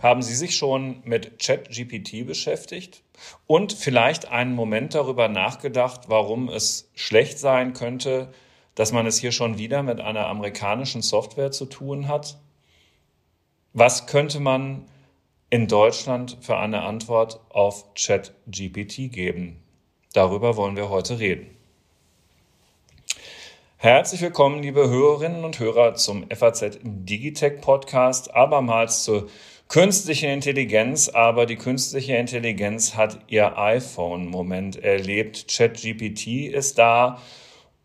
Haben Sie sich schon mit ChatGPT beschäftigt und vielleicht einen Moment darüber nachgedacht, warum es schlecht sein könnte, dass man es hier schon wieder mit einer amerikanischen Software zu tun hat? Was könnte man in Deutschland für eine Antwort auf ChatGPT geben? Darüber wollen wir heute reden. Herzlich willkommen, liebe Hörerinnen und Hörer, zum FAZ Digitech Podcast, abermals zur künstlichen Intelligenz, aber die künstliche Intelligenz hat ihr iPhone-Moment erlebt. ChatGPT ist da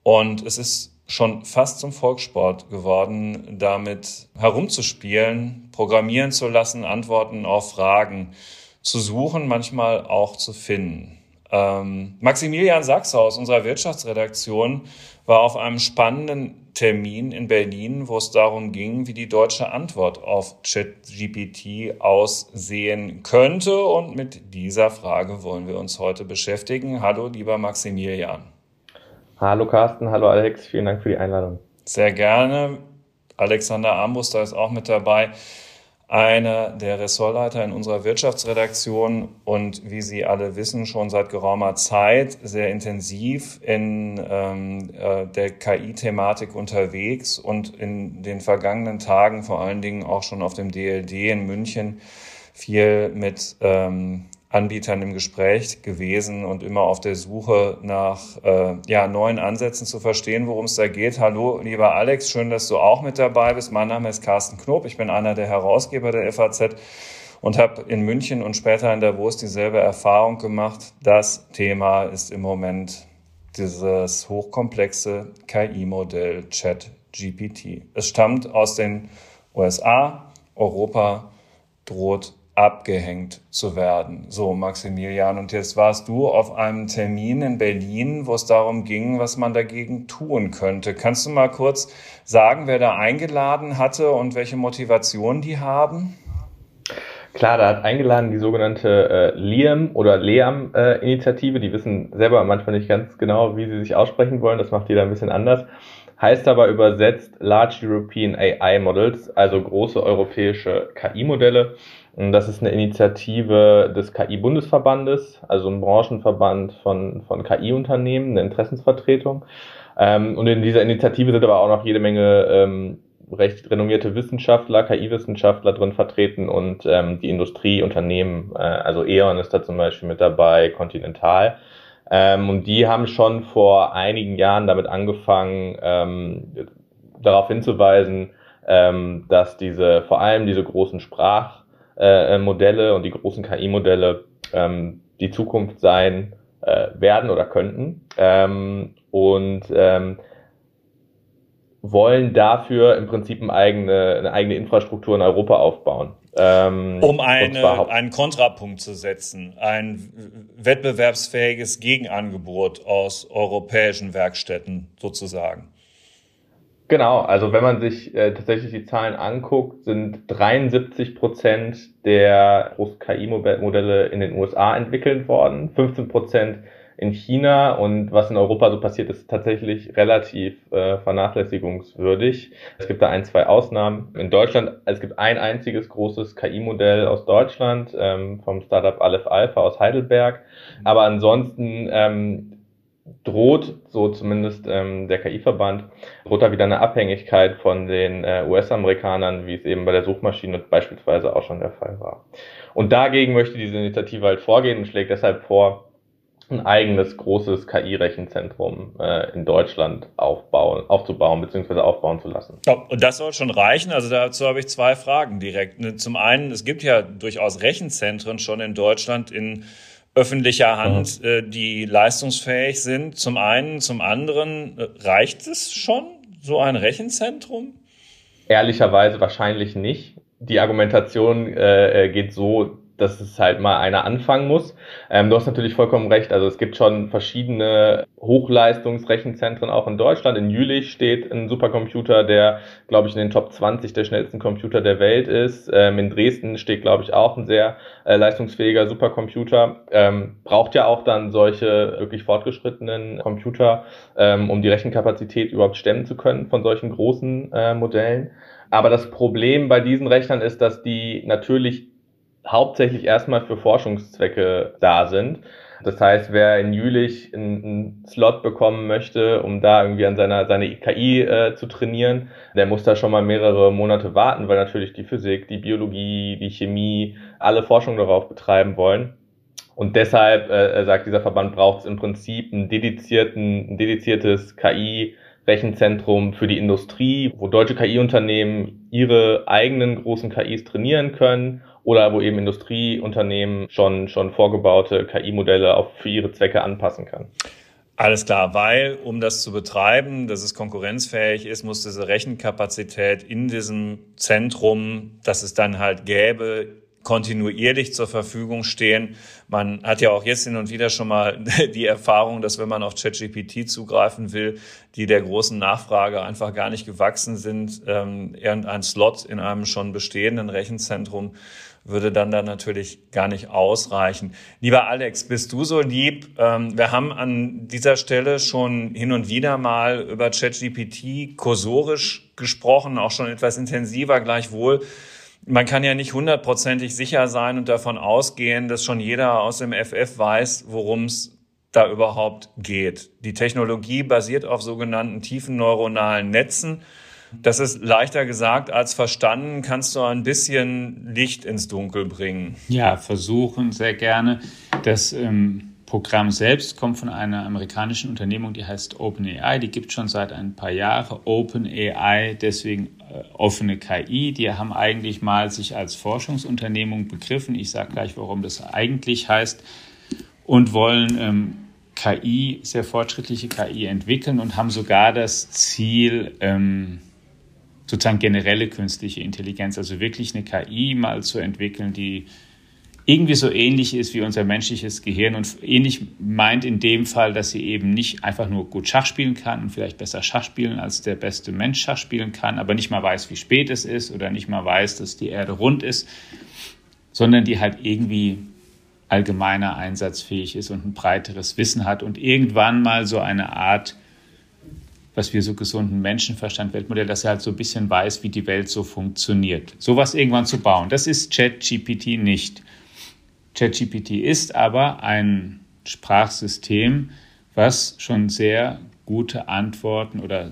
und es ist schon fast zum Volkssport geworden, damit herumzuspielen, programmieren zu lassen, Antworten auf Fragen zu suchen, manchmal auch zu finden. Ähm, Maximilian Sachs aus unserer Wirtschaftsredaktion war auf einem spannenden Termin in Berlin, wo es darum ging, wie die deutsche Antwort auf ChatGPT aussehen könnte. Und mit dieser Frage wollen wir uns heute beschäftigen. Hallo, lieber Maximilian. Hallo Carsten, hallo Alex, vielen Dank für die Einladung. Sehr gerne. Alexander Armbruster ist auch mit dabei, einer der Ressortleiter in unserer Wirtschaftsredaktion. Und wie Sie alle wissen, schon seit geraumer Zeit sehr intensiv in ähm, äh, der KI-Thematik unterwegs und in den vergangenen Tagen vor allen Dingen auch schon auf dem DLD in München viel mit ähm, Anbietern im Gespräch gewesen und immer auf der Suche nach äh, ja, neuen Ansätzen zu verstehen, worum es da geht. Hallo, lieber Alex, schön, dass du auch mit dabei bist. Mein Name ist Carsten Knob, ich bin einer der Herausgeber der FAZ und habe in München und später in Davos dieselbe Erfahrung gemacht. Das Thema ist im Moment dieses hochkomplexe KI-Modell ChatGPT. Es stammt aus den USA, Europa droht abgehängt zu werden. So, Maximilian, und jetzt warst du auf einem Termin in Berlin, wo es darum ging, was man dagegen tun könnte. Kannst du mal kurz sagen, wer da eingeladen hatte und welche Motivation die haben? Klar, da hat eingeladen die sogenannte äh, LIAM oder LEAM-Initiative. Äh, die wissen selber manchmal nicht ganz genau, wie sie sich aussprechen wollen. Das macht jeder ein bisschen anders. Heißt aber übersetzt Large European AI Models, also große europäische KI-Modelle. Das ist eine Initiative des KI-Bundesverbandes, also ein Branchenverband von, von KI-Unternehmen, eine Interessensvertretung. Ähm, und in dieser Initiative sind aber auch noch jede Menge ähm, recht renommierte Wissenschaftler, KI-Wissenschaftler drin vertreten und ähm, die Industrieunternehmen, äh, also E.ON ist da zum Beispiel mit dabei, Continental. Ähm, und die haben schon vor einigen Jahren damit angefangen, ähm, darauf hinzuweisen, ähm, dass diese, vor allem diese großen Sprach äh, und die großen KI-Modelle ähm, die Zukunft sein äh, werden oder könnten. Ähm, und ähm, wollen dafür im Prinzip eine eigene, eine eigene Infrastruktur in Europa aufbauen. Ähm, um eine, einen Kontrapunkt zu setzen, ein wettbewerbsfähiges Gegenangebot aus europäischen Werkstätten sozusagen. Genau, also wenn man sich äh, tatsächlich die Zahlen anguckt, sind 73 Prozent der KI-Modelle in den USA entwickelt worden, 15 Prozent in China und was in Europa so passiert, ist tatsächlich relativ äh, vernachlässigungswürdig. Es gibt da ein, zwei Ausnahmen. In Deutschland, es gibt ein einziges großes KI-Modell aus Deutschland ähm, vom Startup Aleph Alpha aus Heidelberg. Aber ansonsten ähm, droht, so zumindest ähm, der KI-Verband, droht da wieder eine Abhängigkeit von den äh, US-Amerikanern, wie es eben bei der Suchmaschine beispielsweise auch schon der Fall war. Und dagegen möchte diese Initiative halt vorgehen und schlägt deshalb vor, ein eigenes großes KI-Rechenzentrum äh, in Deutschland aufbauen, aufzubauen bzw. aufbauen zu lassen. Und das soll schon reichen. Also dazu habe ich zwei Fragen direkt. Zum einen, es gibt ja durchaus Rechenzentren schon in Deutschland in öffentlicher Hand, mhm. äh, die leistungsfähig sind. Zum einen, zum anderen, äh, reicht es schon, so ein Rechenzentrum? Ehrlicherweise wahrscheinlich nicht. Die Argumentation äh, äh geht so, dass es halt mal einer anfangen muss. Ähm, du hast natürlich vollkommen recht. Also es gibt schon verschiedene Hochleistungsrechenzentren auch in Deutschland. In Jülich steht ein Supercomputer, der, glaube ich, in den Top 20 der schnellsten Computer der Welt ist. Ähm, in Dresden steht, glaube ich, auch ein sehr äh, leistungsfähiger Supercomputer. Ähm, braucht ja auch dann solche wirklich fortgeschrittenen Computer, ähm, um die Rechenkapazität überhaupt stemmen zu können von solchen großen äh, Modellen. Aber das Problem bei diesen Rechnern ist, dass die natürlich hauptsächlich erstmal für Forschungszwecke da sind. Das heißt, wer in Jülich einen, Slot bekommen möchte, um da irgendwie an seiner seine KI äh, zu trainieren, der muss da schon mal mehrere Monate warten, weil natürlich die Physik, die Biologie, die Chemie alle Forschung darauf betreiben wollen. Und deshalb äh, sagt dieser Verband, braucht es im Prinzip einen dedizierten, ein dediziertes KI Rechenzentrum für die Industrie, wo deutsche KI-Unternehmen ihre eigenen großen KIs trainieren können oder wo eben Industrieunternehmen schon, schon vorgebaute KI-Modelle auch für ihre Zwecke anpassen kann. Alles klar, weil um das zu betreiben, dass es konkurrenzfähig ist, muss diese Rechenkapazität in diesem Zentrum, das es dann halt gäbe, kontinuierlich zur Verfügung stehen. Man hat ja auch jetzt hin und wieder schon mal die Erfahrung, dass wenn man auf ChatGPT zugreifen will, die der großen Nachfrage einfach gar nicht gewachsen sind, ähm, irgendein Slot in einem schon bestehenden Rechenzentrum würde dann da natürlich gar nicht ausreichen. Lieber Alex, bist du so lieb? Ähm, wir haben an dieser Stelle schon hin und wieder mal über ChatGPT kursorisch gesprochen, auch schon etwas intensiver gleichwohl. Man kann ja nicht hundertprozentig sicher sein und davon ausgehen, dass schon jeder aus dem FF weiß, worum es da überhaupt geht. Die Technologie basiert auf sogenannten tiefen neuronalen Netzen. Das ist leichter gesagt als verstanden. Kannst du ein bisschen Licht ins Dunkel bringen? Ja, versuchen sehr gerne. Das ähm, Programm selbst kommt von einer amerikanischen Unternehmung, die heißt OpenAI. Die gibt schon seit ein paar Jahren. OpenAI, deswegen äh, offene KI. Die haben eigentlich mal sich als Forschungsunternehmung begriffen. Ich sage gleich, warum das eigentlich heißt. Und wollen ähm, KI, sehr fortschrittliche KI entwickeln und haben sogar das Ziel, ähm, sozusagen generelle künstliche Intelligenz, also wirklich eine KI mal zu entwickeln, die irgendwie so ähnlich ist wie unser menschliches Gehirn und ähnlich meint in dem Fall, dass sie eben nicht einfach nur gut Schach spielen kann und vielleicht besser Schach spielen als der beste Mensch Schach spielen kann, aber nicht mal weiß, wie spät es ist oder nicht mal weiß, dass die Erde rund ist, sondern die halt irgendwie allgemeiner einsatzfähig ist und ein breiteres Wissen hat und irgendwann mal so eine Art was wir so gesunden Menschenverstand, Weltmodell, dass er halt so ein bisschen weiß, wie die Welt so funktioniert. Sowas irgendwann zu bauen. Das ist ChatGPT nicht. ChatGPT ist aber ein Sprachsystem, was schon sehr gute Antworten oder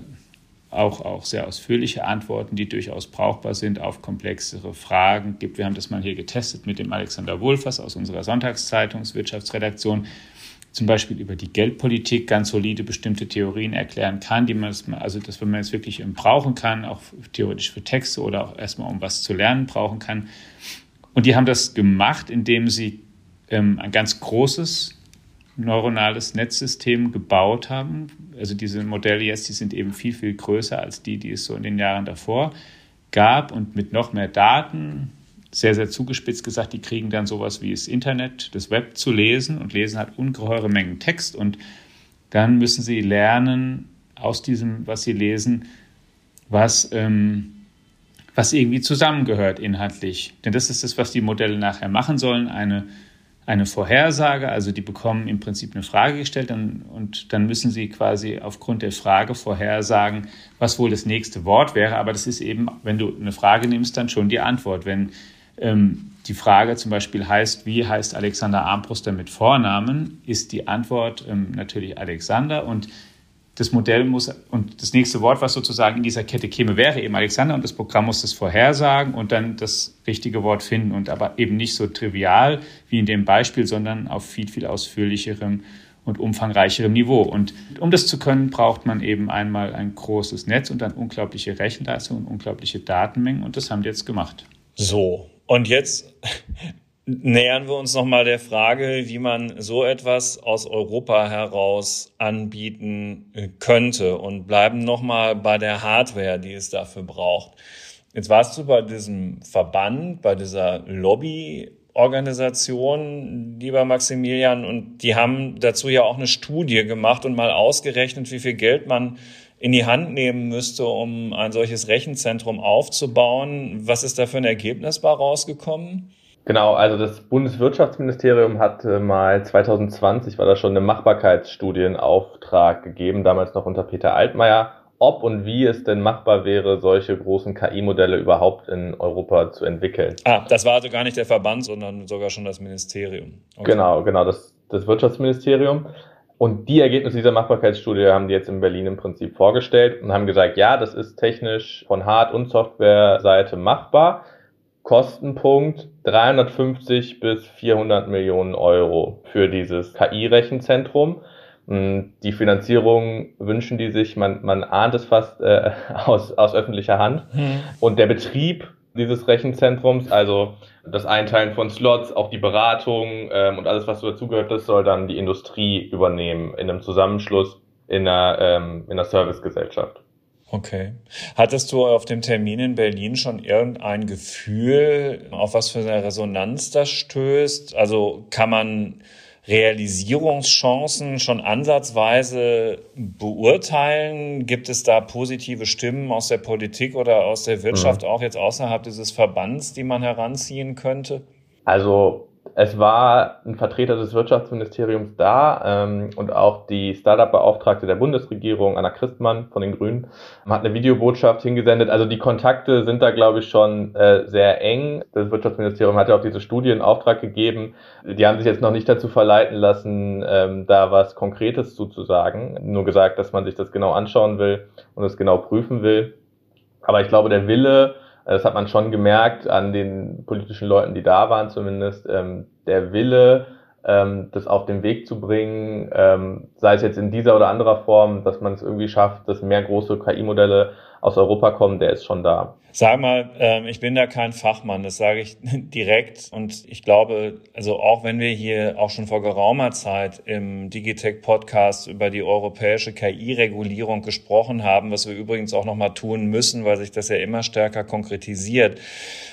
auch, auch sehr ausführliche Antworten, die durchaus brauchbar sind auf komplexere Fragen gibt. Wir haben das mal hier getestet mit dem Alexander Wohlfass aus unserer Sonntagszeitungswirtschaftsredaktion zum Beispiel über die Geldpolitik ganz solide bestimmte Theorien erklären kann, die man, also das, wenn man es wirklich brauchen kann, auch theoretisch für Texte oder auch erstmal um was zu lernen brauchen kann. Und die haben das gemacht, indem sie ähm, ein ganz großes neuronales Netzsystem gebaut haben. Also diese Modelle jetzt, die sind eben viel, viel größer als die, die es so in den Jahren davor gab und mit noch mehr Daten, sehr, sehr zugespitzt gesagt, die kriegen dann sowas wie das Internet, das Web zu lesen und lesen hat ungeheure Mengen Text und dann müssen sie lernen aus diesem, was sie lesen, was, ähm, was irgendwie zusammengehört inhaltlich. Denn das ist das, was die Modelle nachher machen sollen, eine, eine Vorhersage, also die bekommen im Prinzip eine Frage gestellt dann, und dann müssen sie quasi aufgrund der Frage vorhersagen, was wohl das nächste Wort wäre. Aber das ist eben, wenn du eine Frage nimmst, dann schon die Antwort. Wenn die Frage zum Beispiel heißt, wie heißt Alexander Armbruster mit Vornamen, ist die Antwort ähm, natürlich Alexander und das Modell muss und das nächste Wort, was sozusagen in dieser Kette käme, wäre eben Alexander und das Programm muss es vorhersagen und dann das richtige Wort finden und aber eben nicht so trivial wie in dem Beispiel, sondern auf viel, viel ausführlicherem und umfangreicherem Niveau. Und um das zu können, braucht man eben einmal ein großes Netz und dann unglaubliche Rechenleistung und unglaubliche Datenmengen und das haben die jetzt gemacht. So, und jetzt nähern wir uns nochmal der Frage, wie man so etwas aus Europa heraus anbieten könnte und bleiben nochmal bei der Hardware, die es dafür braucht. Jetzt warst du bei diesem Verband, bei dieser Lobbyorganisation, lieber Maximilian, und die haben dazu ja auch eine Studie gemacht und mal ausgerechnet, wie viel Geld man in die Hand nehmen müsste, um ein solches Rechenzentrum aufzubauen. Was ist da für ein Ergebnis bei rausgekommen? Genau, also das Bundeswirtschaftsministerium hat äh, mal 2020 war da schon eine Machbarkeitsstudie in Auftrag gegeben, damals noch unter Peter Altmaier. ob und wie es denn machbar wäre, solche großen KI-Modelle überhaupt in Europa zu entwickeln. Ah, das war also gar nicht der Verband, sondern sogar schon das Ministerium. Okay. Genau, genau, das, das Wirtschaftsministerium. Und die Ergebnisse dieser Machbarkeitsstudie haben die jetzt in Berlin im Prinzip vorgestellt und haben gesagt, ja, das ist technisch von Hard- und Software-Seite machbar. Kostenpunkt 350 bis 400 Millionen Euro für dieses KI-Rechenzentrum. Hm, die Finanzierung wünschen die sich, man, man ahnt es fast äh, aus, aus öffentlicher Hand. Hm. Und der Betrieb dieses Rechenzentrums, also das Einteilen von Slots, auch die Beratung ähm, und alles, was so dazugehört, das soll dann die Industrie übernehmen in einem Zusammenschluss in einer, ähm, in einer Servicegesellschaft. Okay. Hattest du auf dem Termin in Berlin schon irgendein Gefühl, auf was für eine Resonanz das stößt? Also kann man Realisierungschancen schon ansatzweise beurteilen? Gibt es da positive Stimmen aus der Politik oder aus der Wirtschaft, mhm. auch jetzt außerhalb dieses Verbands, die man heranziehen könnte? Also es war ein Vertreter des Wirtschaftsministeriums da ähm, und auch die Startup-Beauftragte der Bundesregierung, Anna Christmann von den Grünen, hat eine Videobotschaft hingesendet. Also die Kontakte sind da, glaube ich, schon äh, sehr eng. Das Wirtschaftsministerium hat ja auch diese Studie in Auftrag gegeben. Die haben sich jetzt noch nicht dazu verleiten lassen, ähm, da was Konkretes zuzusagen. Nur gesagt, dass man sich das genau anschauen will und es genau prüfen will. Aber ich glaube, der Wille, das hat man schon gemerkt an den politischen Leuten, die da waren zumindest, ähm, der Wille, ähm, das auf den Weg zu bringen, ähm, sei es jetzt in dieser oder anderer Form, dass man es irgendwie schafft, dass mehr große KI-Modelle aus Europa kommen, der ist schon da. Sag mal, ähm, ich bin da kein Fachmann, das sage ich direkt. Und ich glaube, also auch wenn wir hier auch schon vor geraumer Zeit im Digitech-Podcast über die europäische KI-Regulierung gesprochen haben, was wir übrigens auch nochmal tun müssen, weil sich das ja immer stärker konkretisiert.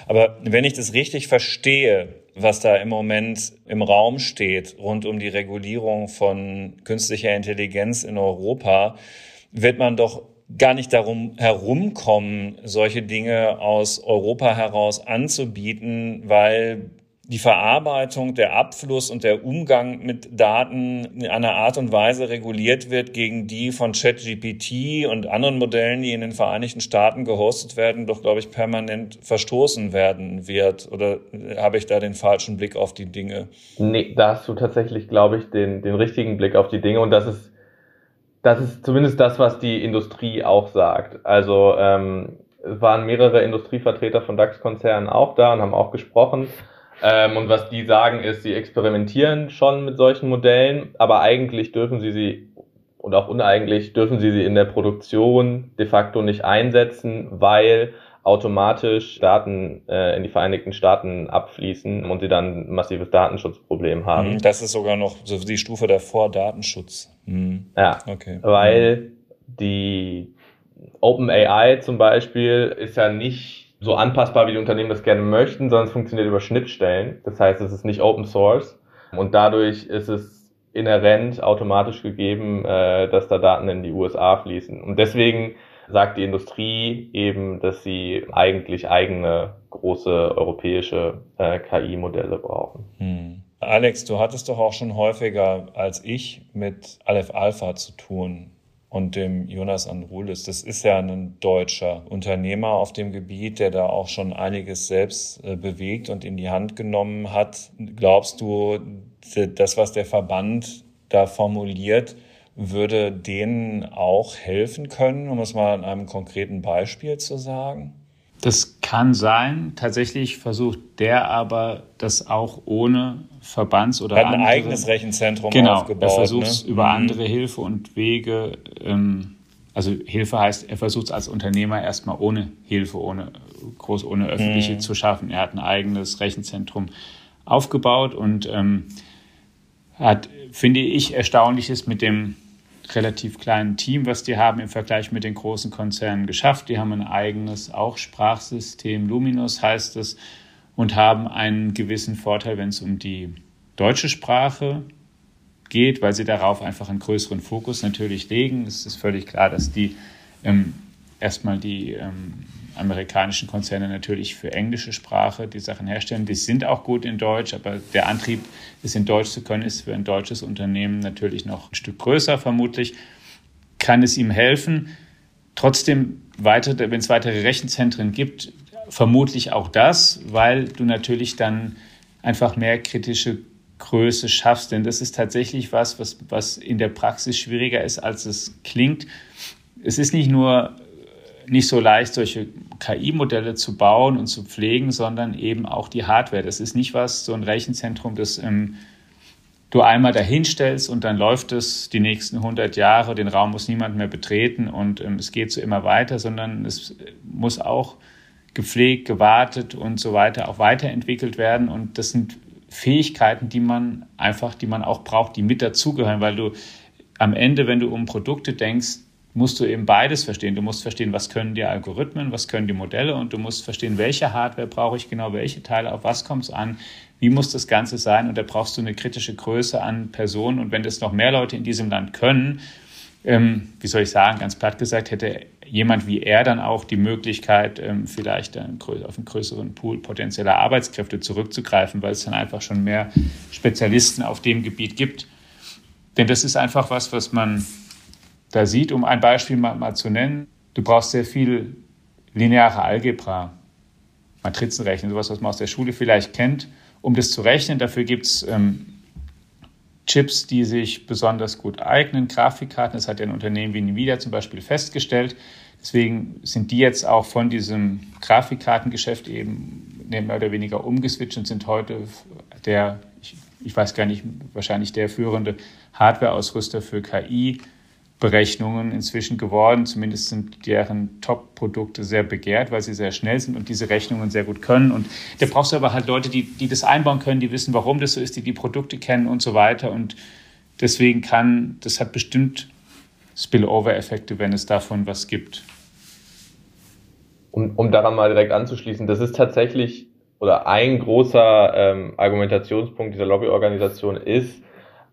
Aber wenn ich das richtig verstehe, was da im Moment im Raum steht rund um die Regulierung von künstlicher Intelligenz in Europa, wird man doch gar nicht darum herumkommen, solche Dinge aus Europa heraus anzubieten, weil die Verarbeitung, der Abfluss und der Umgang mit Daten in einer Art und Weise reguliert wird, gegen die von ChatGPT und anderen Modellen, die in den Vereinigten Staaten gehostet werden, doch, glaube ich, permanent verstoßen werden wird. Oder habe ich da den falschen Blick auf die Dinge? Nee, da hast du tatsächlich, glaube ich, den, den richtigen Blick auf die Dinge. Und das ist das ist zumindest das, was die Industrie auch sagt. Also ähm, waren mehrere Industrievertreter von DAX-Konzernen auch da und haben auch gesprochen. Ähm, und was die sagen ist, sie experimentieren schon mit solchen Modellen, aber eigentlich dürfen sie sie und auch uneigentlich dürfen sie sie in der Produktion de facto nicht einsetzen, weil automatisch Daten äh, in die Vereinigten Staaten abfließen und sie dann ein massives Datenschutzproblem haben. Mhm, das ist sogar noch so die Stufe davor Datenschutz. Mhm. Ja, okay. weil die OpenAI zum Beispiel ist ja nicht so anpassbar, wie die Unternehmen das gerne möchten, sondern es funktioniert über Schnittstellen. Das heißt, es ist nicht Open Source und dadurch ist es inhärent automatisch gegeben, äh, dass da Daten in die USA fließen. Und deswegen sagt die Industrie eben, dass sie eigentlich eigene große europäische äh, KI-Modelle brauchen. Hm. Alex, du hattest doch auch schon häufiger als ich mit Aleph Alpha zu tun und dem Jonas Andrulis. Das ist ja ein deutscher Unternehmer auf dem Gebiet, der da auch schon einiges selbst äh, bewegt und in die Hand genommen hat. Glaubst du, das, was der Verband da formuliert, würde denen auch helfen können, um es mal an einem konkreten Beispiel zu sagen? Das kann sein. Tatsächlich versucht der aber das auch ohne Verbands- oder Hat ein andere, eigenes Rechenzentrum genau, aufgebaut. Er versucht es ne? über mhm. andere Hilfe und Wege. Ähm, also Hilfe heißt, er versucht es als Unternehmer erstmal ohne Hilfe, ohne groß, ohne öffentliche mhm. zu schaffen. Er hat ein eigenes Rechenzentrum aufgebaut und ähm, hat, finde ich, erstaunliches mit dem relativ kleinen Team, was die haben im Vergleich mit den großen Konzernen geschafft. Die haben ein eigenes auch Sprachsystem, Luminous heißt es, und haben einen gewissen Vorteil, wenn es um die deutsche Sprache geht, weil sie darauf einfach einen größeren Fokus natürlich legen. Es ist völlig klar, dass die ähm, erstmal die ähm, amerikanischen Konzerne natürlich für englische Sprache die Sachen herstellen. Die sind auch gut in Deutsch, aber der Antrieb, es in Deutsch zu können, ist für ein deutsches Unternehmen natürlich noch ein Stück größer vermutlich. Kann es ihm helfen? trotzdem weitere, wenn es weitere Rechenzentren gibt, vermutlich auch das, weil du natürlich dann einfach mehr kritische Größe schaffst. Denn das ist tatsächlich was, was, was in der Praxis schwieriger ist, als es klingt. Es ist nicht nur nicht so leicht, solche KI-Modelle zu bauen und zu pflegen, sondern eben auch die Hardware. Das ist nicht was, so ein Rechenzentrum, das ähm, du einmal dahinstellst und dann läuft es die nächsten 100 Jahre, den Raum muss niemand mehr betreten und ähm, es geht so immer weiter, sondern es muss auch gepflegt, gewartet und so weiter auch weiterentwickelt werden und das sind Fähigkeiten, die man einfach, die man auch braucht, die mit dazugehören, weil du am Ende, wenn du um Produkte denkst, musst du eben beides verstehen. Du musst verstehen, was können die Algorithmen, was können die Modelle und du musst verstehen, welche Hardware brauche ich genau, welche Teile, auf was kommt es an, wie muss das Ganze sein und da brauchst du eine kritische Größe an Personen und wenn das noch mehr Leute in diesem Land können, ähm, wie soll ich sagen, ganz platt gesagt, hätte jemand wie er dann auch die Möglichkeit, ähm, vielleicht auf einen größeren Pool potenzieller Arbeitskräfte zurückzugreifen, weil es dann einfach schon mehr Spezialisten auf dem Gebiet gibt. Denn das ist einfach was, was man da sieht, um ein Beispiel mal, mal zu nennen. Du brauchst sehr viel lineare Algebra, Matrizenrechnen, sowas, was man aus der Schule vielleicht kennt um das zu rechnen. Dafür gibt es ähm, Chips, die sich besonders gut eignen, Grafikkarten. Das hat ja ein Unternehmen wie Nvidia zum Beispiel festgestellt. Deswegen sind die jetzt auch von diesem Grafikkartengeschäft eben mehr oder weniger umgeswitcht und sind heute der, ich, ich weiß gar nicht, wahrscheinlich der führende Hardware-Ausrüster für KI Berechnungen inzwischen geworden. Zumindest sind deren Top-Produkte sehr begehrt, weil sie sehr schnell sind und diese Rechnungen sehr gut können. Und da brauchst du aber halt Leute, die, die das einbauen können, die wissen, warum das so ist, die die Produkte kennen und so weiter. Und deswegen kann, das hat bestimmt Spillover-Effekte, wenn es davon was gibt. Um, um daran mal direkt anzuschließen, das ist tatsächlich oder ein großer ähm, Argumentationspunkt dieser Lobbyorganisation ist,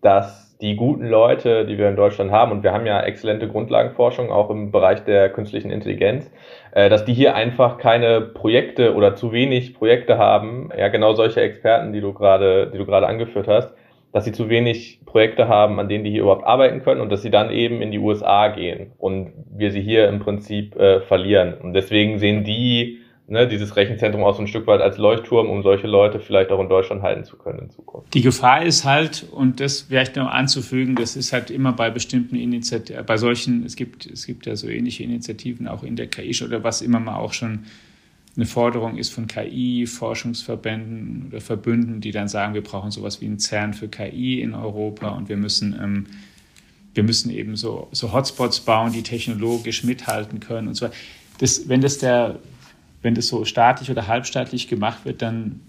dass die guten Leute, die wir in Deutschland haben, und wir haben ja exzellente Grundlagenforschung auch im Bereich der künstlichen Intelligenz, äh, dass die hier einfach keine Projekte oder zu wenig Projekte haben, ja genau solche Experten, die du gerade, die du gerade angeführt hast, dass sie zu wenig Projekte haben, an denen die hier überhaupt arbeiten können und dass sie dann eben in die USA gehen und wir sie hier im Prinzip äh, verlieren. Und deswegen sehen die ne, dieses Rechenzentrum auch so ein Stück weit als Leuchtturm, um solche Leute vielleicht auch in Deutschland halten zu können in Zukunft. Die Gefahr ist halt, und das vielleicht noch anzufügen, das ist halt immer bei bestimmten Initiativen, bei solchen, es gibt, es gibt ja so ähnliche Initiativen auch in der KI oder was immer mal auch schon eine Forderung ist von KI-Forschungsverbänden oder Verbünden, die dann sagen, wir brauchen sowas wie ein CERN für KI in Europa und wir müssen, ähm, wir müssen eben so, so Hotspots bauen, die technologisch mithalten können und so. Das, wenn das der wenn das so staatlich oder halbstaatlich gemacht wird, dann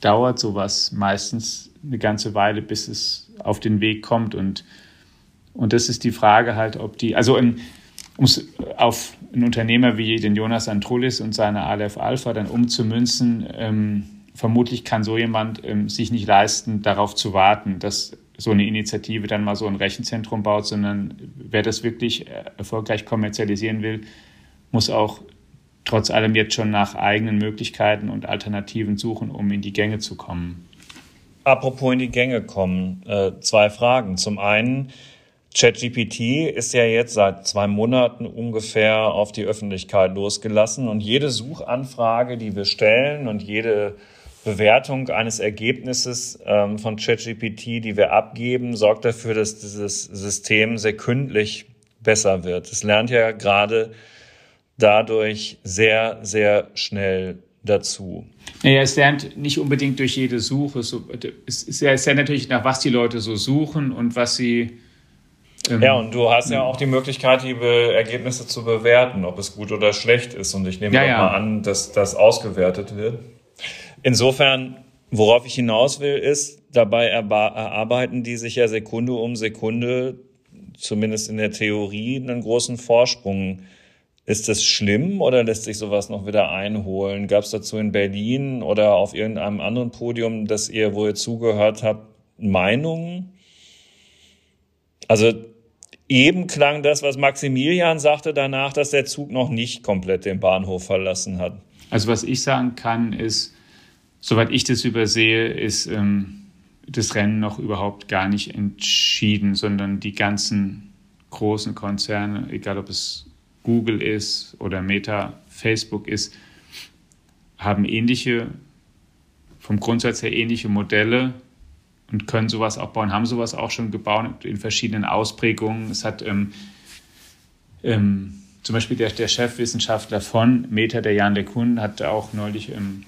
dauert sowas meistens eine ganze Weile, bis es auf den Weg kommt. Und, und das ist die Frage halt, ob die, also um es auf einen Unternehmer wie den Jonas Antrolis und seine Aleph Alpha dann umzumünzen, ähm, vermutlich kann so jemand ähm, sich nicht leisten, darauf zu warten, dass so eine Initiative dann mal so ein Rechenzentrum baut, sondern wer das wirklich erfolgreich kommerzialisieren will, muss auch trotz allem jetzt schon nach eigenen Möglichkeiten und Alternativen suchen, um in die Gänge zu kommen. Apropos in die Gänge kommen, äh, zwei Fragen. Zum einen, ChatGPT ist ja jetzt seit zwei Monaten ungefähr auf die Öffentlichkeit losgelassen und jede Suchanfrage, die wir stellen und jede Bewertung eines Ergebnisses ähm, von ChatGPT, die wir abgeben, sorgt dafür, dass dieses System sekündlich besser wird. Es lernt ja gerade dadurch sehr, sehr schnell dazu. Naja, es lernt nicht unbedingt durch jede Suche. es ist ja, ja natürlich nach was die Leute so suchen und was sie. Ähm, ja, und du hast ja auch die Möglichkeit, die Be Ergebnisse zu bewerten, ob es gut oder schlecht ist. Und ich nehme ja, ja. mal an, dass das ausgewertet wird. Insofern, worauf ich hinaus will, ist, dabei erarbeiten die sich ja Sekunde um Sekunde, zumindest in der Theorie, einen großen Vorsprung ist das schlimm oder lässt sich sowas noch wieder einholen? Gab es dazu in Berlin oder auf irgendeinem anderen Podium, dass ihr, wo ihr zugehört habt, Meinungen? Also eben klang das, was Maximilian sagte danach, dass der Zug noch nicht komplett den Bahnhof verlassen hat. Also was ich sagen kann, ist, soweit ich das übersehe, ist ähm, das Rennen noch überhaupt gar nicht entschieden, sondern die ganzen großen Konzerne, egal ob es Google ist oder Meta Facebook ist, haben ähnliche, vom Grundsatz her ähnliche Modelle und können sowas auch bauen, haben sowas auch schon gebaut in verschiedenen Ausprägungen. Es hat ähm, ähm, zum Beispiel der, der, Chefwissenschaftler von Meta, der Jan LeCun, hat auch neulich ähm,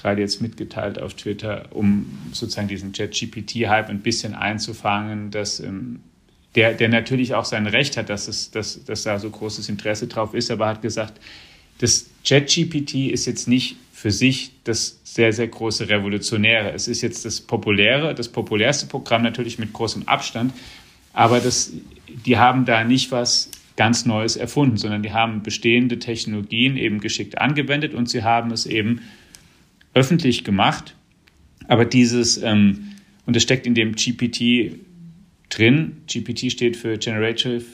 gerade jetzt mitgeteilt auf Twitter, um sozusagen diesen Chat-GPT-Hype ein bisschen einzufangen, dass ähm, der, der natürlich auch sein Recht hat, dass, es, dass, dass da so großes Interesse drauf ist, aber hat gesagt, das ChatGPT ist jetzt nicht für sich das sehr, sehr große Revolutionäre. Es ist jetzt das populäre, das populärste Programm natürlich mit großem Abstand, aber das, die haben da nicht was ganz Neues erfunden, sondern die haben bestehende Technologien eben geschickt angewendet und sie haben es eben öffentlich gemacht. Aber dieses, ähm, und es steckt in dem GPT drin, GPT steht für Generative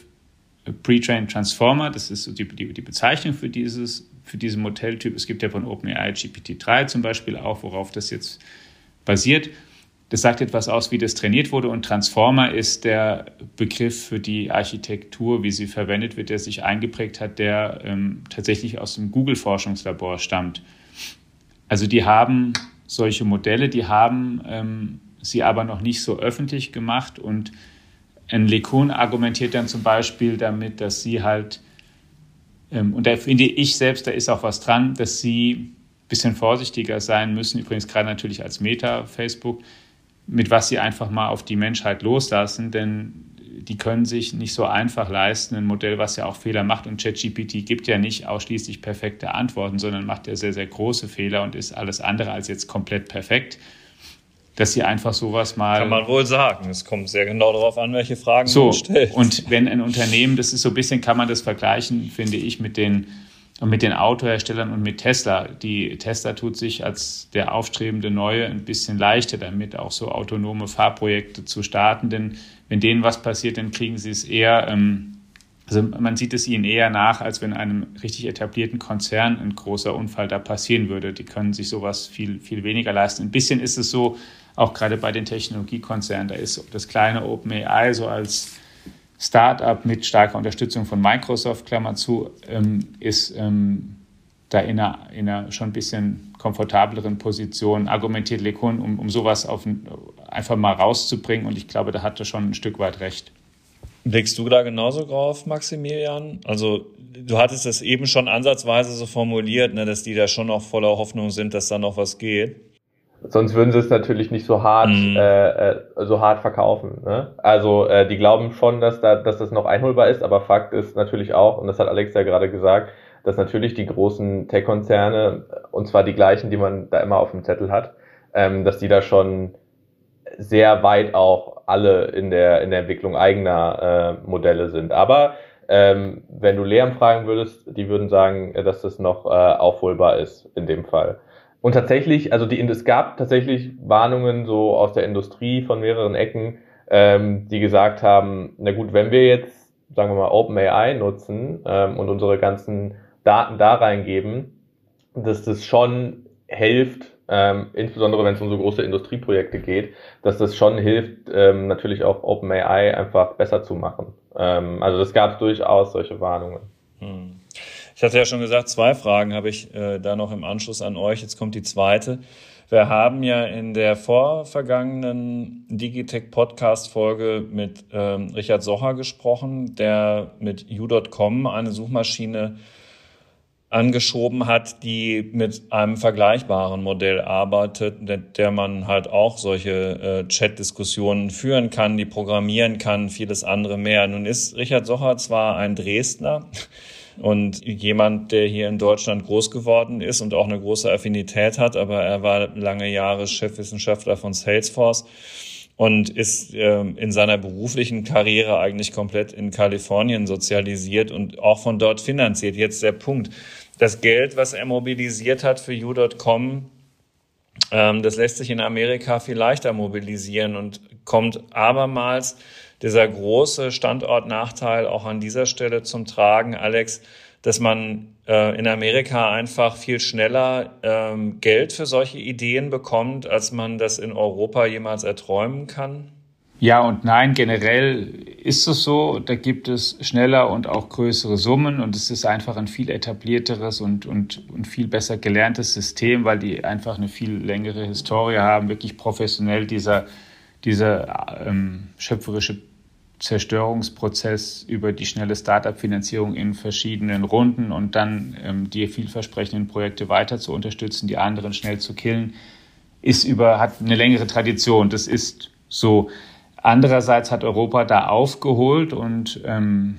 Pre-Trained Transformer, das ist die, die, die Bezeichnung für, dieses, für diesen Modelltyp. Es gibt ja von OpenAI GPT-3 zum Beispiel auch, worauf das jetzt basiert. Das sagt etwas aus, wie das trainiert wurde. Und Transformer ist der Begriff für die Architektur, wie sie verwendet wird, der sich eingeprägt hat, der ähm, tatsächlich aus dem Google-Forschungslabor stammt. Also die haben solche Modelle, die haben ähm, sie aber noch nicht so öffentlich gemacht. Und ein LeCun argumentiert dann zum Beispiel damit, dass sie halt, ähm, und da finde ich selbst, da ist auch was dran, dass sie ein bisschen vorsichtiger sein müssen, übrigens gerade natürlich als Meta, Facebook, mit was sie einfach mal auf die Menschheit loslassen, denn die können sich nicht so einfach leisten, ein Modell, was ja auch Fehler macht. Und ChatGPT gibt ja nicht ausschließlich perfekte Antworten, sondern macht ja sehr, sehr große Fehler und ist alles andere als jetzt komplett perfekt dass sie einfach sowas mal. Kann man wohl sagen. Es kommt sehr genau darauf an, welche Fragen so, man stellt. Und wenn ein Unternehmen, das ist so ein bisschen, kann man das vergleichen, finde ich, mit den, mit den Autoherstellern und mit Tesla. Die Tesla tut sich als der aufstrebende Neue ein bisschen leichter damit, auch so autonome Fahrprojekte zu starten. Denn wenn denen was passiert, dann kriegen sie es eher. Ähm, also man sieht es ihnen eher nach, als wenn einem richtig etablierten Konzern ein großer Unfall da passieren würde. Die können sich sowas viel, viel weniger leisten. Ein bisschen ist es so, auch gerade bei den Technologiekonzernen. Da ist das kleine OpenAI so als Startup mit starker Unterstützung von Microsoft, Klammer zu, ähm, ist ähm, da in einer, in einer schon ein bisschen komfortableren Position, argumentiert Lekun, um, um sowas auf, einfach mal rauszubringen. Und ich glaube, da hat er schon ein Stück weit recht. Blickst du da genauso drauf, Maximilian? Also du hattest es eben schon ansatzweise so formuliert, ne, dass die da schon noch voller Hoffnung sind, dass da noch was geht. Sonst würden sie es natürlich nicht so hart, mhm. äh, äh, so hart verkaufen. Ne? Also äh, die glauben schon, dass, da, dass das noch einholbar ist, aber Fakt ist natürlich auch, und das hat Alex ja gerade gesagt, dass natürlich die großen Tech-Konzerne, und zwar die gleichen, die man da immer auf dem Zettel hat, ähm, dass die da schon sehr weit auch alle in der, in der Entwicklung eigener äh, Modelle sind. Aber ähm, wenn du Lehramt fragen würdest, die würden sagen, dass das noch äh, aufholbar ist in dem Fall. Und tatsächlich, also die, es gab tatsächlich Warnungen so aus der Industrie von mehreren Ecken, ähm, die gesagt haben, na gut, wenn wir jetzt, sagen wir mal, OpenAI nutzen ähm, und unsere ganzen Daten da reingeben, dass das schon hilft, ähm, insbesondere wenn es um so große Industrieprojekte geht, dass das schon hilft, ähm, natürlich auch OpenAI einfach besser zu machen. Ähm, also das gab durchaus solche Warnungen. Hm. Ich hatte ja schon gesagt, zwei Fragen habe ich äh, da noch im Anschluss an euch. Jetzt kommt die zweite. Wir haben ja in der vorvergangenen Digitech Podcast Folge mit ähm, Richard Socher gesprochen, der mit u.com eine Suchmaschine angeschoben hat, die mit einem vergleichbaren Modell arbeitet, der, der man halt auch solche äh, Chat-Diskussionen führen kann, die programmieren kann, vieles andere mehr. Nun ist Richard Socher zwar ein Dresdner, und jemand, der hier in Deutschland groß geworden ist und auch eine große Affinität hat, aber er war lange Jahre Chefwissenschaftler von Salesforce und ist äh, in seiner beruflichen Karriere eigentlich komplett in Kalifornien sozialisiert und auch von dort finanziert. Jetzt der Punkt. Das Geld, was er mobilisiert hat für U.com, ähm, das lässt sich in Amerika viel leichter mobilisieren und kommt abermals dieser große Standortnachteil auch an dieser Stelle zum Tragen, Alex, dass man äh, in Amerika einfach viel schneller ähm, Geld für solche Ideen bekommt, als man das in Europa jemals erträumen kann? Ja und nein, generell ist es so, da gibt es schneller und auch größere Summen und es ist einfach ein viel etablierteres und, und, und viel besser gelerntes System, weil die einfach eine viel längere Historie haben, wirklich professionell dieser, dieser ähm, schöpferische Zerstörungsprozess über die schnelle Startup-Finanzierung in verschiedenen Runden und dann ähm, die vielversprechenden Projekte weiter zu unterstützen, die anderen schnell zu killen, ist über, hat eine längere Tradition. Das ist so. Andererseits hat Europa da aufgeholt und ähm,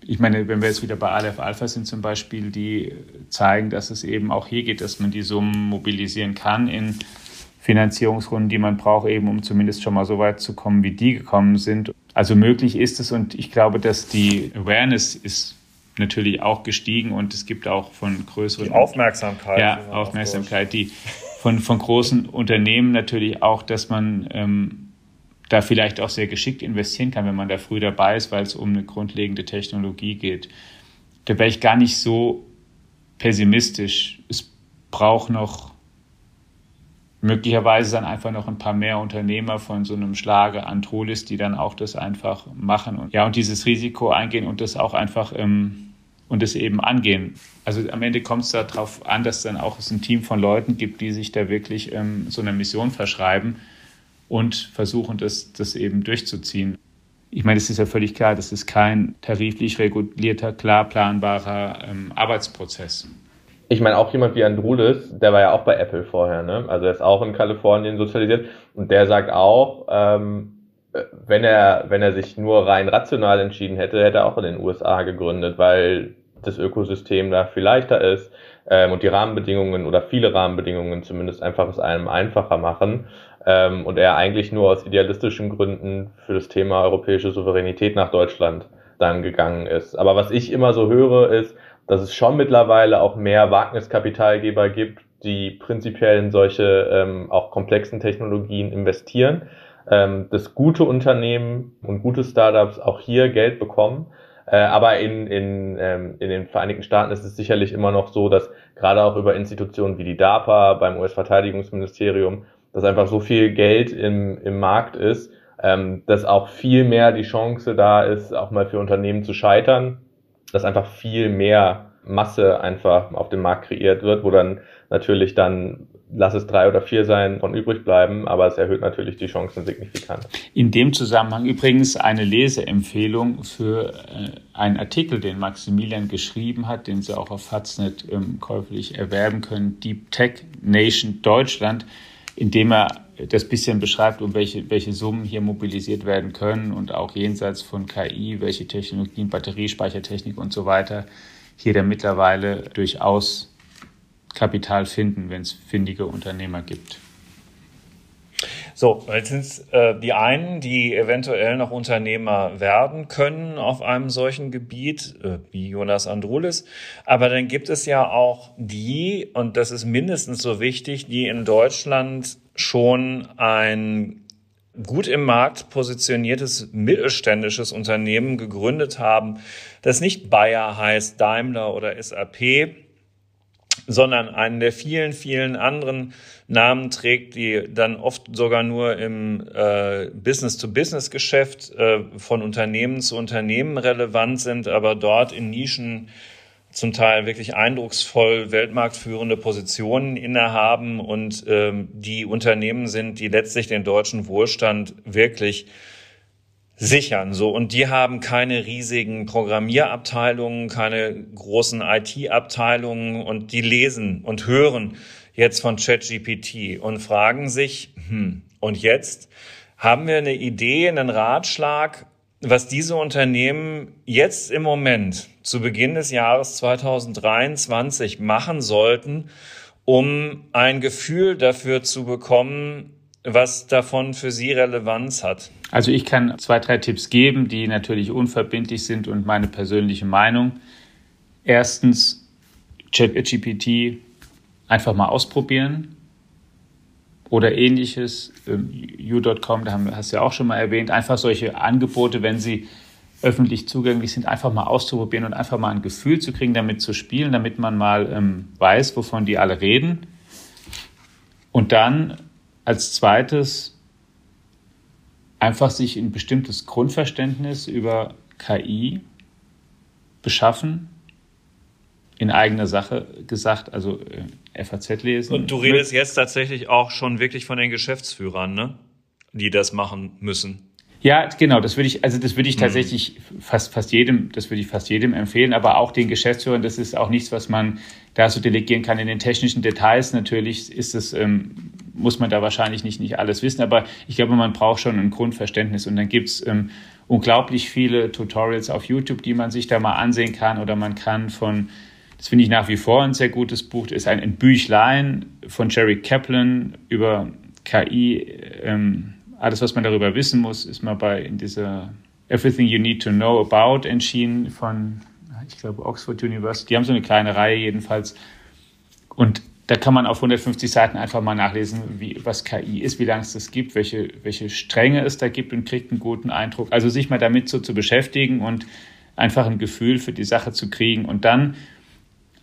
ich meine, wenn wir jetzt wieder bei Aleph Alpha sind zum Beispiel, die zeigen, dass es eben auch hier geht, dass man die Summen mobilisieren kann in Finanzierungsrunden, die man braucht, eben um zumindest schon mal so weit zu kommen, wie die gekommen sind. Also möglich ist es und ich glaube, dass die Awareness ist natürlich auch gestiegen und es gibt auch von größeren... Die Aufmerksamkeit. Ja, Aufmerksamkeit, die von, von großen Unternehmen natürlich auch, dass man ähm, da vielleicht auch sehr geschickt investieren kann, wenn man da früh dabei ist, weil es um eine grundlegende Technologie geht. Da wäre ich gar nicht so pessimistisch. Es braucht noch möglicherweise dann einfach noch ein paar mehr Unternehmer von so einem Schlage an Trolis, die dann auch das einfach machen und ja und dieses Risiko eingehen und das auch einfach ähm, und das eben angehen. Also am Ende kommt es darauf an, dass dann auch es ein Team von Leuten gibt, die sich da wirklich ähm, so einer Mission verschreiben und versuchen, das, das eben durchzuziehen. Ich meine, es ist ja völlig klar, das ist kein tariflich regulierter, klar planbarer ähm, Arbeitsprozess. Ich meine, auch jemand wie Andrulis, der war ja auch bei Apple vorher, ne? Also er ist auch in Kalifornien sozialisiert und der sagt auch, ähm, wenn er, wenn er sich nur rein rational entschieden hätte, hätte er auch in den USA gegründet, weil das Ökosystem da viel leichter ist ähm, und die Rahmenbedingungen oder viele Rahmenbedingungen zumindest einfach es einem einfacher machen ähm, und er eigentlich nur aus idealistischen Gründen für das Thema europäische Souveränität nach Deutschland dann gegangen ist. Aber was ich immer so höre, ist, dass es schon mittlerweile auch mehr Wagniskapitalgeber gibt, die prinzipiell in solche ähm, auch komplexen Technologien investieren, ähm, dass gute Unternehmen und gute Startups auch hier Geld bekommen. Äh, aber in, in, ähm, in den Vereinigten Staaten ist es sicherlich immer noch so, dass gerade auch über Institutionen wie die DARPA beim US-Verteidigungsministerium dass einfach so viel Geld im, im Markt ist, ähm, dass auch viel mehr die Chance da ist, auch mal für Unternehmen zu scheitern, dass einfach viel mehr Masse einfach auf dem Markt kreiert wird, wo dann natürlich dann lass es drei oder vier sein, von übrig bleiben, aber es erhöht natürlich die Chancen signifikant. In dem Zusammenhang übrigens eine Leseempfehlung für äh, einen Artikel, den Maximilian geschrieben hat, den Sie auch auf Faznet ähm, käuflich erwerben können, Deep Tech Nation Deutschland indem er das bisschen beschreibt, um welche, welche Summen hier mobilisiert werden können und auch jenseits von KI, welche Technologien, Batteriespeichertechnik und so weiter hier da mittlerweile durchaus Kapital finden, wenn es findige Unternehmer gibt. So, jetzt sind äh, die einen, die eventuell noch Unternehmer werden können auf einem solchen Gebiet, äh, wie Jonas Andrulis. Aber dann gibt es ja auch die, und das ist mindestens so wichtig, die in Deutschland schon ein gut im Markt positioniertes mittelständisches Unternehmen gegründet haben, das nicht Bayer heißt, Daimler oder SAP, sondern einen der vielen, vielen anderen Namen trägt, die dann oft sogar nur im äh, Business-to-Business-Geschäft äh, von Unternehmen zu Unternehmen relevant sind, aber dort in Nischen zum Teil wirklich eindrucksvoll weltmarktführende Positionen innehaben und ähm, die Unternehmen sind, die letztlich den deutschen Wohlstand wirklich sichern. So und die haben keine riesigen Programmierabteilungen, keine großen IT-Abteilungen und die lesen und hören jetzt von ChatGPT und fragen sich, hm, und jetzt haben wir eine Idee, einen Ratschlag, was diese Unternehmen jetzt im Moment zu Beginn des Jahres 2023 machen sollten, um ein Gefühl dafür zu bekommen, was davon für Sie Relevanz hat? Also ich kann zwei, drei Tipps geben, die natürlich unverbindlich sind und meine persönliche Meinung. Erstens, ChatGPT einfach mal ausprobieren oder ähnliches. U.com, da hast du ja auch schon mal erwähnt, einfach solche Angebote, wenn sie öffentlich zugänglich sind, einfach mal auszuprobieren und einfach mal ein Gefühl zu kriegen, damit zu spielen, damit man mal ähm, weiß, wovon die alle reden. Und dann als zweites einfach sich ein bestimmtes Grundverständnis über KI beschaffen, in eigener Sache gesagt, also äh, FAZ lesen. Und du redest jetzt tatsächlich auch schon wirklich von den Geschäftsführern, ne? die das machen müssen. Ja, genau, das würde ich, also das würde ich mhm. tatsächlich mhm. fast, fast jedem, das würde ich fast jedem empfehlen, aber auch den Geschäftsführern, das ist auch nichts, was man da so delegieren kann. In den technischen Details natürlich ist es, ähm, muss man da wahrscheinlich nicht, nicht alles wissen, aber ich glaube, man braucht schon ein Grundverständnis und dann gibt's ähm, unglaublich viele Tutorials auf YouTube, die man sich da mal ansehen kann oder man kann von, das finde ich nach wie vor ein sehr gutes Buch, das ist ein, ein Büchlein von Jerry Kaplan über KI, ähm, alles, was man darüber wissen muss, ist mal bei in dieser Everything You Need to Know About entschieden von, ich glaube, Oxford University. Die haben so eine kleine Reihe jedenfalls. Und da kann man auf 150 Seiten einfach mal nachlesen, wie, was KI ist, wie lange es das gibt, welche, welche Stränge es da gibt und kriegt einen guten Eindruck. Also sich mal damit so zu beschäftigen und einfach ein Gefühl für die Sache zu kriegen und dann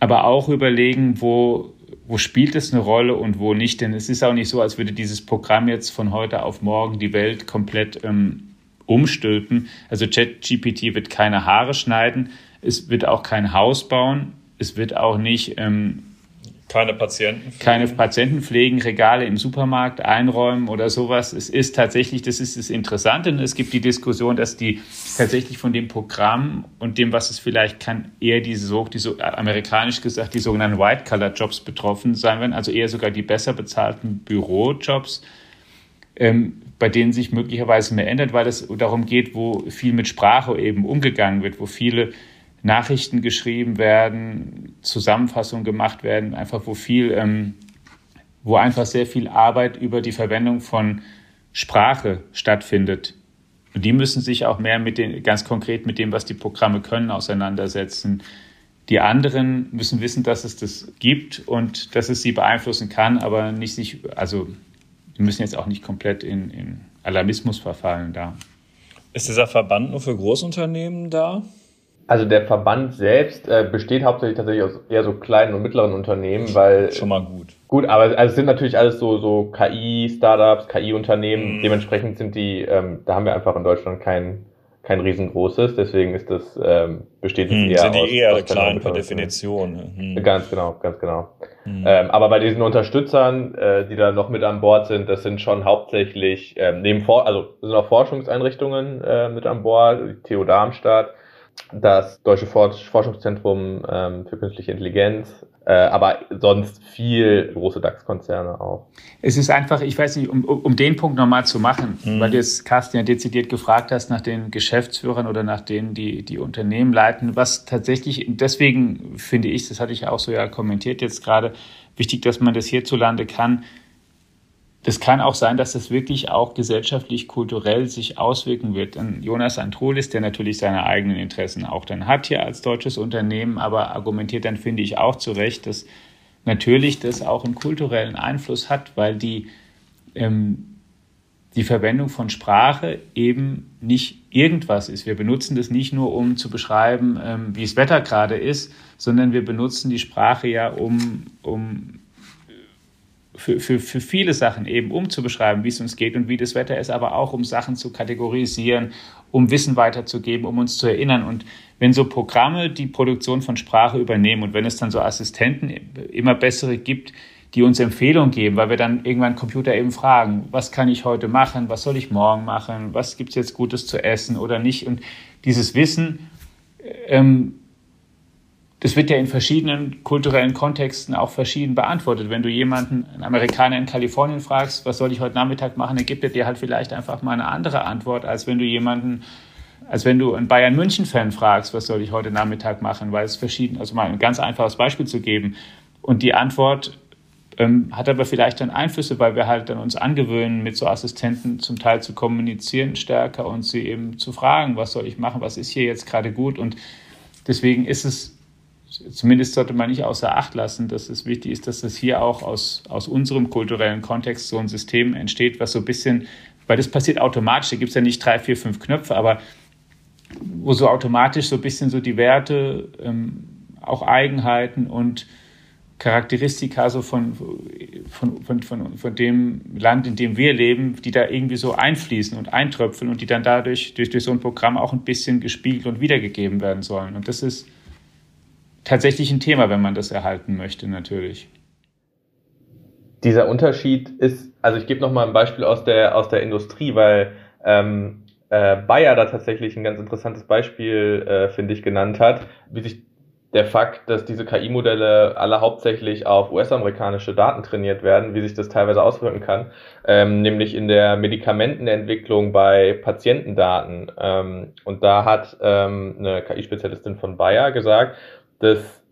aber auch überlegen, wo, wo spielt es eine Rolle und wo nicht. Denn es ist auch nicht so, als würde dieses Programm jetzt von heute auf morgen die Welt komplett ähm, umstülpen. Also ChatGPT wird keine Haare schneiden, es wird auch kein Haus bauen, es wird auch nicht ähm, keine Patienten. Keine Patienten pflegen, Regale im Supermarkt einräumen oder sowas. Es ist tatsächlich, das ist das Interessante. Es gibt die Diskussion, dass die tatsächlich von dem Programm und dem, was es vielleicht kann, eher diese so, die so amerikanisch gesagt, die sogenannten White-Color-Jobs betroffen sein werden. Also eher sogar die besser bezahlten Bürojobs, ähm, bei denen sich möglicherweise mehr ändert, weil es darum geht, wo viel mit Sprache eben umgegangen wird, wo viele Nachrichten geschrieben werden, Zusammenfassungen gemacht werden, einfach wo viel, ähm, wo einfach sehr viel Arbeit über die Verwendung von Sprache stattfindet. Und die müssen sich auch mehr mit den, ganz konkret mit dem, was die Programme können, auseinandersetzen. Die anderen müssen wissen, dass es das gibt und dass es sie beeinflussen kann, aber nicht sich, also die müssen jetzt auch nicht komplett in, in Alarmismus verfallen da. Ist dieser Verband nur für Großunternehmen da? Also der Verband selbst äh, besteht hauptsächlich tatsächlich aus eher so kleinen und mittleren Unternehmen, weil schon mal gut. Gut, aber also es sind natürlich alles so so KI-Startups, KI-Unternehmen. Mhm. Dementsprechend sind die, ähm, da haben wir einfach in Deutschland kein kein riesengroßes, deswegen ist das ähm, besteht es hm, eher sind die aus, eher aus klein per Definition. Hm. Ganz genau, ganz genau. Hm. Ähm, aber bei diesen Unterstützern, äh, die da noch mit an Bord sind, das sind schon hauptsächlich ähm, neben vor, also sind auch Forschungseinrichtungen äh, mit an Bord, die TU Darmstadt, das Deutsche Forschungszentrum ähm, für künstliche Intelligenz, äh, aber sonst viel große DAX-Konzerne auch. Es ist einfach, ich weiß nicht, um, um den Punkt nochmal zu machen, mhm. weil du jetzt, Carsten, ja dezidiert gefragt hast nach den Geschäftsführern oder nach denen, die die Unternehmen leiten, was tatsächlich, deswegen finde ich, das hatte ich auch so ja kommentiert jetzt gerade, wichtig, dass man das hierzulande kann, das kann auch sein, dass das wirklich auch gesellschaftlich, kulturell sich auswirken wird. Denn Jonas Antrolis, der natürlich seine eigenen Interessen auch dann hat hier als deutsches Unternehmen, aber argumentiert dann, finde ich, auch zu Recht, dass natürlich das auch einen kulturellen Einfluss hat, weil die, ähm, die Verwendung von Sprache eben nicht irgendwas ist. Wir benutzen das nicht nur, um zu beschreiben, ähm, wie das Wetter gerade ist, sondern wir benutzen die Sprache ja, um, um für, für, für viele Sachen eben, um zu beschreiben, wie es uns geht und wie das Wetter ist, aber auch um Sachen zu kategorisieren, um Wissen weiterzugeben, um uns zu erinnern. Und wenn so Programme die Produktion von Sprache übernehmen und wenn es dann so Assistenten immer bessere gibt, die uns Empfehlungen geben, weil wir dann irgendwann Computer eben fragen, was kann ich heute machen, was soll ich morgen machen, was gibt es jetzt Gutes zu essen oder nicht. Und dieses Wissen ähm, das wird ja in verschiedenen kulturellen Kontexten auch verschieden beantwortet. Wenn du jemanden, einen Amerikaner in Kalifornien fragst, was soll ich heute Nachmittag machen, dann gibt er dir halt vielleicht einfach mal eine andere Antwort, als wenn du jemanden, als wenn du einen Bayern München Fan fragst, was soll ich heute Nachmittag machen, weil es verschieden, also mal ein ganz einfaches Beispiel zu geben. Und die Antwort ähm, hat aber vielleicht dann Einflüsse, weil wir halt dann uns angewöhnen, mit so Assistenten zum Teil zu kommunizieren stärker und sie eben zu fragen, was soll ich machen, was ist hier jetzt gerade gut und deswegen ist es zumindest sollte man nicht außer Acht lassen, dass es wichtig ist, dass es hier auch aus, aus unserem kulturellen Kontext so ein System entsteht, was so ein bisschen, weil das passiert automatisch, da gibt es ja nicht drei, vier, fünf Knöpfe, aber wo so automatisch so ein bisschen so die Werte, ähm, auch Eigenheiten und Charakteristika so von, von, von, von, von dem Land, in dem wir leben, die da irgendwie so einfließen und eintröpfeln und die dann dadurch durch, durch so ein Programm auch ein bisschen gespiegelt und wiedergegeben werden sollen. Und das ist tatsächlich ein Thema, wenn man das erhalten möchte, natürlich. Dieser Unterschied ist, also ich gebe nochmal ein Beispiel aus der, aus der Industrie, weil ähm, äh, Bayer da tatsächlich ein ganz interessantes Beispiel, äh, finde ich, genannt hat, wie sich der Fakt, dass diese KI-Modelle alle hauptsächlich auf US-amerikanische Daten trainiert werden, wie sich das teilweise auswirken kann, ähm, nämlich in der Medikamentenentwicklung bei Patientendaten. Ähm, und da hat ähm, eine KI-Spezialistin von Bayer gesagt, dass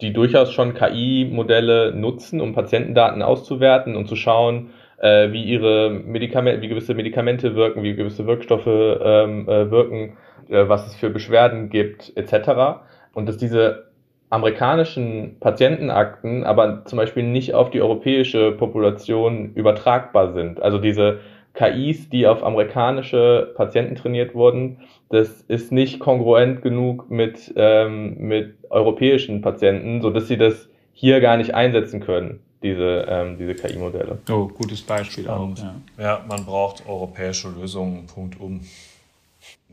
die durchaus schon KI-Modelle nutzen, um Patientendaten auszuwerten und zu schauen, äh, wie ihre Medikamente, wie gewisse Medikamente wirken, wie gewisse Wirkstoffe ähm, äh, wirken, äh, was es für Beschwerden gibt, etc und dass diese amerikanischen Patientenakten aber zum Beispiel nicht auf die europäische Population übertragbar sind. Also diese KIs, die auf amerikanische Patienten trainiert wurden, das ist nicht kongruent genug mit, ähm, mit europäischen Patienten, so dass sie das hier gar nicht einsetzen können, diese, ähm, diese KI-Modelle. Oh, gutes Beispiel auch. Ja. ja, man braucht europäische Lösungen, Punkt um.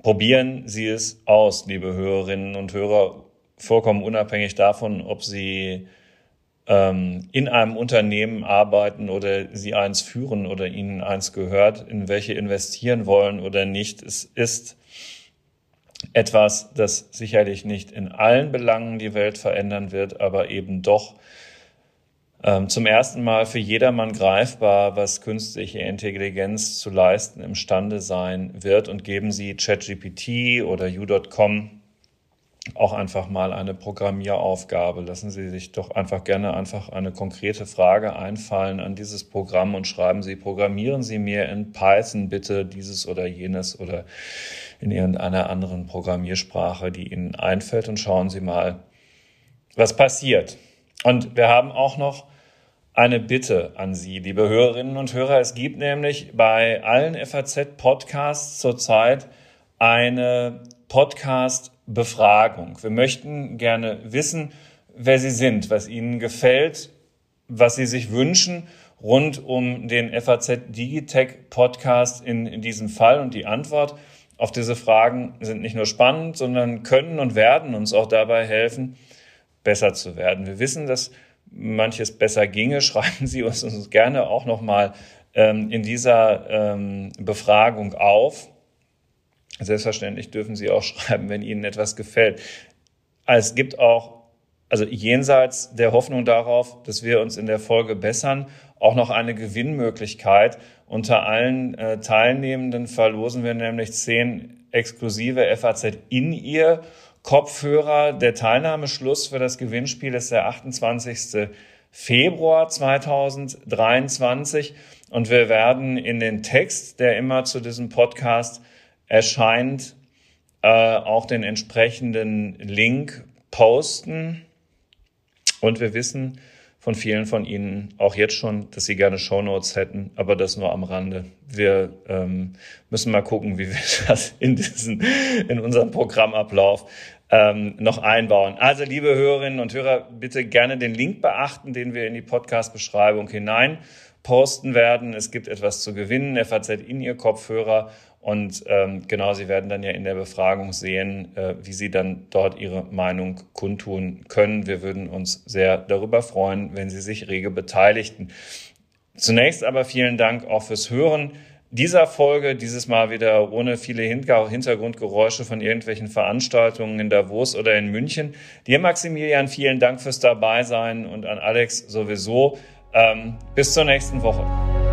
Probieren Sie es aus, liebe Hörerinnen und Hörer vollkommen unabhängig davon, ob sie ähm, in einem Unternehmen arbeiten oder sie eins führen oder ihnen eins gehört, in welche investieren wollen oder nicht. Es ist etwas, das sicherlich nicht in allen Belangen die Welt verändern wird, aber eben doch ähm, zum ersten Mal für jedermann greifbar, was künstliche Intelligenz zu leisten imstande sein wird. Und geben Sie ChatGPT oder U.com auch einfach mal eine Programmieraufgabe. Lassen Sie sich doch einfach gerne einfach eine konkrete Frage einfallen an dieses Programm und schreiben Sie, programmieren Sie mir in Python bitte dieses oder jenes oder in irgendeiner anderen Programmiersprache, die Ihnen einfällt und schauen Sie mal, was passiert. Und wir haben auch noch eine Bitte an Sie, liebe Hörerinnen und Hörer. Es gibt nämlich bei allen FAZ-Podcasts zurzeit eine Podcast-Befragung. Wir möchten gerne wissen, wer Sie sind, was Ihnen gefällt, was Sie sich wünschen rund um den FAZ Digitech Podcast in, in diesem Fall. Und die Antwort auf diese Fragen sind nicht nur spannend, sondern können und werden uns auch dabei helfen, besser zu werden. Wir wissen, dass manches besser ginge. Schreiben Sie uns, uns gerne auch nochmal ähm, in dieser ähm, Befragung auf. Selbstverständlich dürfen Sie auch schreiben, wenn Ihnen etwas gefällt. Es gibt auch, also jenseits der Hoffnung darauf, dass wir uns in der Folge bessern, auch noch eine Gewinnmöglichkeit. Unter allen äh, Teilnehmenden verlosen wir nämlich zehn exklusive FAZ in ihr Kopfhörer. Der Teilnahmeschluss für das Gewinnspiel ist der 28. Februar 2023 und wir werden in den Text, der immer zu diesem Podcast erscheint, äh, auch den entsprechenden Link posten. Und wir wissen von vielen von Ihnen auch jetzt schon, dass Sie gerne Shownotes hätten, aber das nur am Rande. Wir ähm, müssen mal gucken, wie wir das in, diesen, in unserem Programmablauf ähm, noch einbauen. Also, liebe Hörerinnen und Hörer, bitte gerne den Link beachten, den wir in die Podcast-Beschreibung hinein posten werden. Es gibt etwas zu gewinnen, FAZ in Ihr Kopfhörer und ähm, genau, Sie werden dann ja in der Befragung sehen, äh, wie Sie dann dort Ihre Meinung kundtun können. Wir würden uns sehr darüber freuen, wenn Sie sich rege beteiligten. Zunächst aber vielen Dank auch fürs Hören dieser Folge, dieses Mal wieder ohne viele Hintergrundgeräusche von irgendwelchen Veranstaltungen in Davos oder in München. Dir, Maximilian, vielen Dank fürs Dabeisein und an Alex sowieso. Ähm, bis zur nächsten Woche.